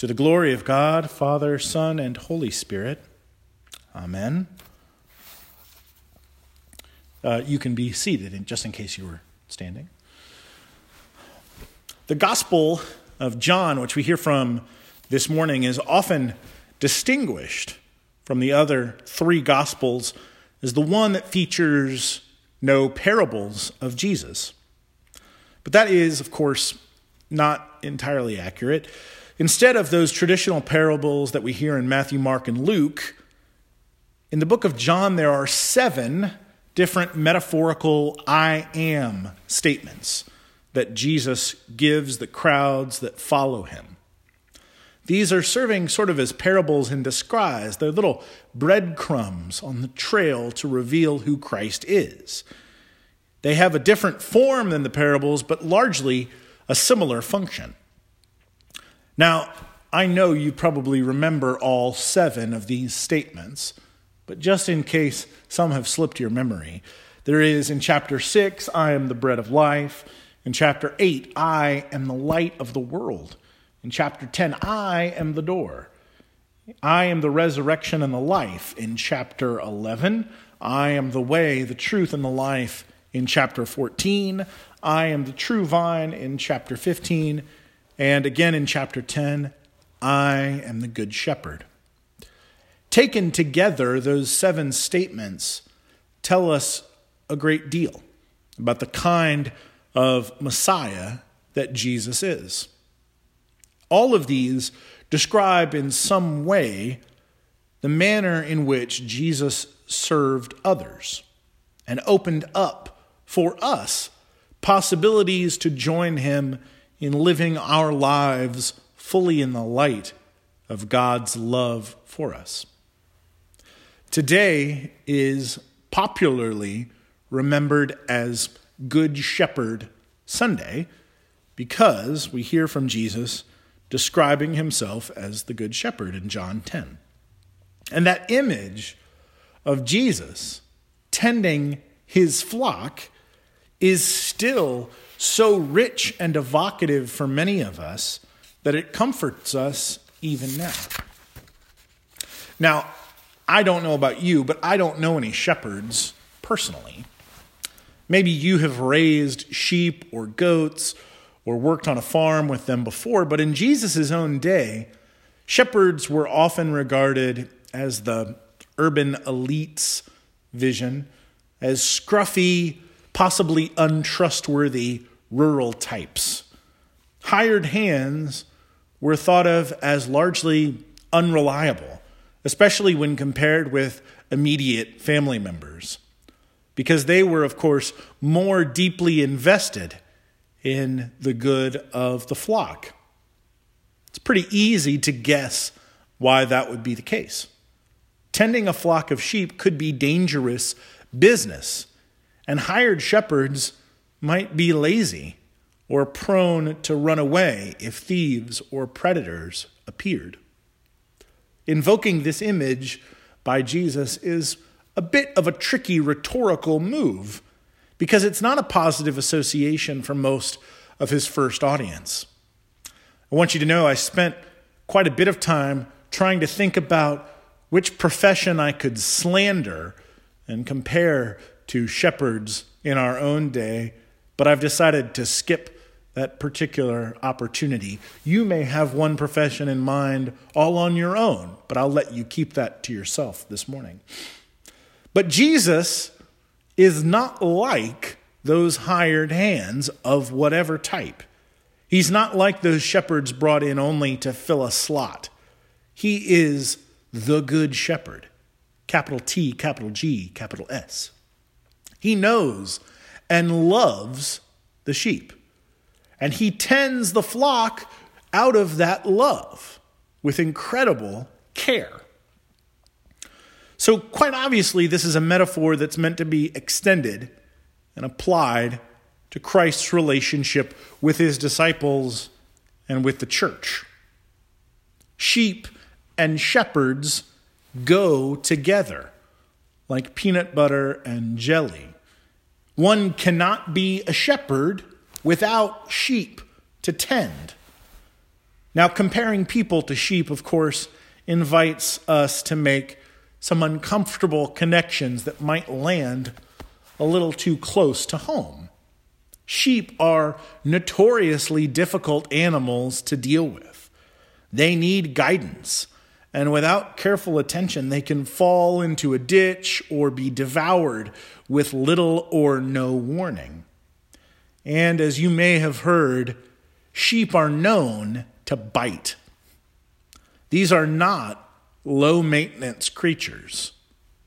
To the glory of God, Father, Son, and Holy Spirit. Amen. Uh, you can be seated, just in case you were standing. The Gospel of John, which we hear from this morning, is often distinguished from the other three Gospels as the one that features no parables of Jesus. But that is, of course, not entirely accurate. Instead of those traditional parables that we hear in Matthew, Mark, and Luke, in the book of John, there are seven different metaphorical I am statements that Jesus gives the crowds that follow him. These are serving sort of as parables in disguise. They're little breadcrumbs on the trail to reveal who Christ is. They have a different form than the parables, but largely a similar function. Now, I know you probably remember all seven of these statements, but just in case some have slipped your memory, there is in chapter 6, I am the bread of life. In chapter 8, I am the light of the world. In chapter 10, I am the door. I am the resurrection and the life. In chapter 11, I am the way, the truth, and the life. In chapter 14, I am the true vine. In chapter 15, and again in chapter 10, I am the good shepherd. Taken together, those seven statements tell us a great deal about the kind of Messiah that Jesus is. All of these describe in some way the manner in which Jesus served others and opened up for us possibilities to join him in living our lives fully in the light of God's love for us. Today is popularly remembered as Good Shepherd Sunday because we hear from Jesus describing himself as the Good Shepherd in John 10. And that image of Jesus tending his flock is still so rich and evocative for many of us that it comforts us even now. Now, I don't know about you, but I don't know any shepherds personally. Maybe you have raised sheep or goats or worked on a farm with them before, but in Jesus' own day, shepherds were often regarded as the urban elite's vision, as scruffy, possibly untrustworthy rural types. Hired hands were thought of as largely unreliable, especially when compared with immediate family members, because they were, of course, more deeply invested in the good of the flock. It's pretty easy to guess why that would be the case. Tending a flock of sheep could be dangerous business, and hired shepherds might be lazy or prone to run away if thieves or predators appeared. Invoking this image by Jesus is a bit of a tricky rhetorical move because it's not a positive association for most of his first audience. I want you to know I spent quite a bit of time trying to think about which profession I could slander and compare to shepherds in our own day but I've decided to skip that particular opportunity. You may have one profession in mind all on your own, but I'll let you keep that to yourself this morning. But Jesus is not like those hired hands of whatever type. He's not like those shepherds brought in only to fill a slot. He is the good shepherd. Capital T, capital G, capital S. He knows and loves the sheep. And he tends the flock out of that love with incredible care. So, quite obviously, this is a metaphor that's meant to be extended and applied to Christ's relationship with his disciples and with the church. Sheep and shepherds go together like peanut butter and jelly. One cannot be a shepherd without sheep to tend. Now, comparing people to sheep, of course, invites us to make some uncomfortable connections that might land a little too close to home. Sheep are notoriously difficult animals to deal with. They need guidance, and without careful attention, they can fall into a ditch or be devoured with little or no warning. And as you may have heard, sheep are known to bite. These are not low maintenance creatures,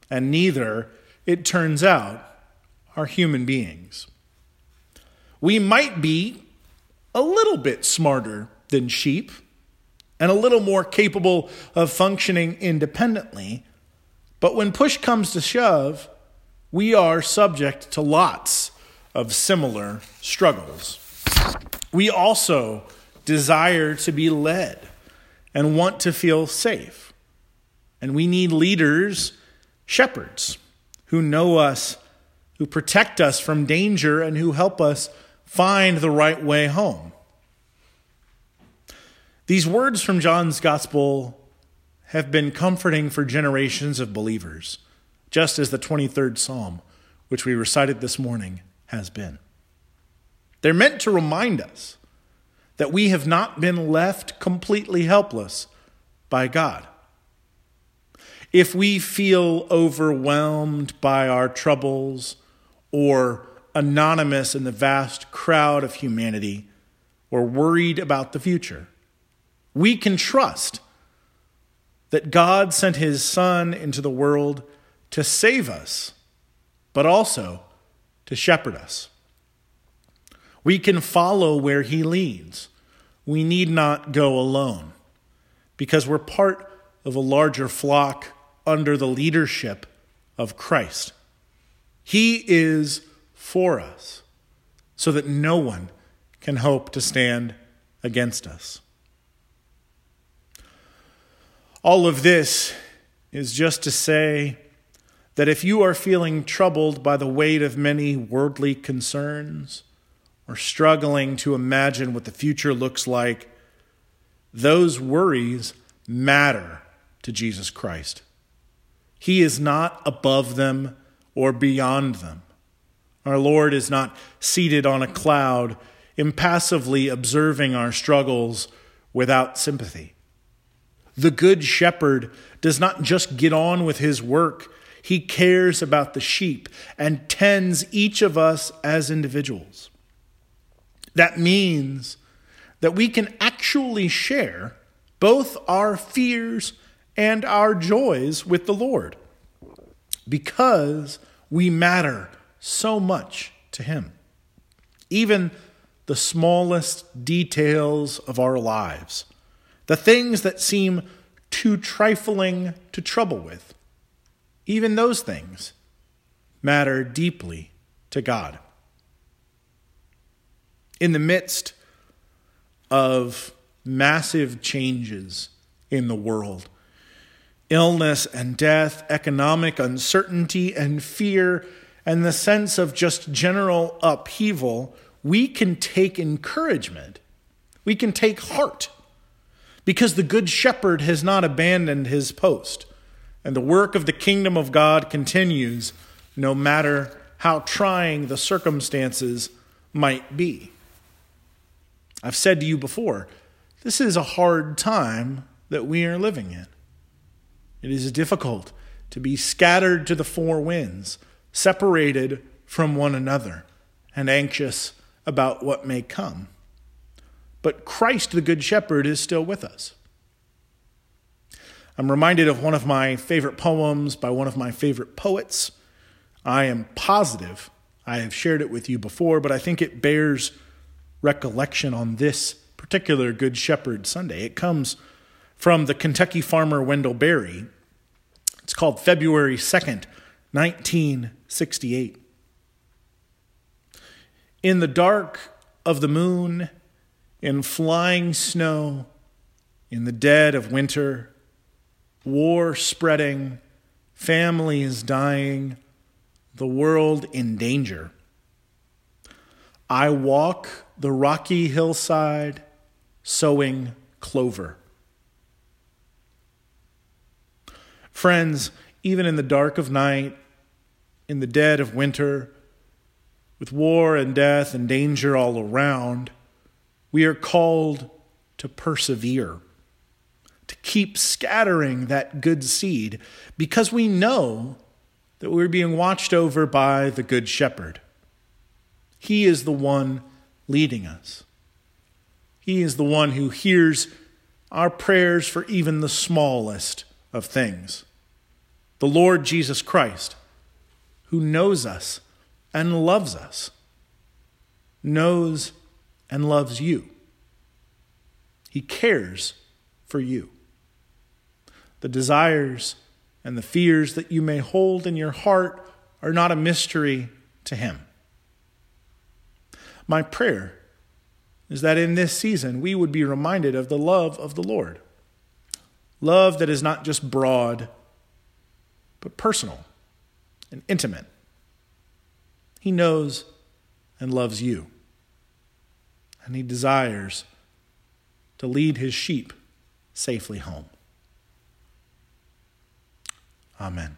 and neither, it turns out, are human beings. We might be a little bit smarter than sheep and a little more capable of functioning independently, but when push comes to shove, we are subject to lots of similar struggles. We also desire to be led and want to feel safe. And we need leaders, shepherds, who know us, who protect us from danger, and who help us find the right way home. These words from John's Gospel have been comforting for generations of believers, just as the 23rd Psalm, which we recited this morning, has been. They're meant to remind us that we have not been left completely helpless by God. If we feel overwhelmed by our troubles or anonymous in the vast crowd of humanity or worried about the future, we can trust that God sent his Son into the world to save us, but also to shepherd us. We can follow where he leads. We need not go alone because we're part of a larger flock under the leadership of Christ. He is for us so that no one can hope to stand against us. All of this is just to say that if you are feeling troubled by the weight of many worldly concerns or struggling to imagine what the future looks like, those worries matter to Jesus Christ. He is not above them or beyond them. Our Lord is not seated on a cloud, impassively observing our struggles without sympathy. The Good Shepherd does not just get on with his work, he cares about the sheep and tends each of us as individuals. That means that we can actually share both our fears and our joys with the Lord because we matter so much to Him. Even the smallest details of our lives the things that seem too trifling to trouble with, even those things matter deeply to God. In the midst of massive changes in the world, illness and death, economic uncertainty and fear, and the sense of just general upheaval, we can take encouragement. We can take heart because the Good Shepherd has not abandoned his post, and the work of the kingdom of God continues no matter how trying the circumstances might be. I've said to you before, this is a hard time that we are living in. It is difficult to be scattered to the four winds, separated from one another, and anxious about what may come. But Christ, the Good Shepherd, is still with us. I'm reminded of one of my favorite poems by one of my favorite poets. I am positive I have shared it with you before, but I think it bears recollection on this particular Good Shepherd Sunday. It comes from the Kentucky farmer Wendell Berry. It's called February 2nd, 1968. In the dark of the moon in flying snow, in the dead of winter, war spreading, families dying, the world in danger. I walk the rocky hillside, sowing clover. Friends, even in the dark of night, in the dead of winter, with war and death and danger all around, we are called to persevere, to keep scattering that good seed, because we know that we're being watched over by the Good Shepherd. He is the one leading us. He is the one who hears our prayers for even the smallest of things. The Lord Jesus Christ, who knows us and loves us, knows and loves you. He cares for you. The desires and the fears that you may hold in your heart are not a mystery to Him. My prayer is that in this season we would be reminded of the love of the Lord. Love that is not just broad, but personal and intimate. He knows and loves you, and He desires to lead His sheep safely home. Amen.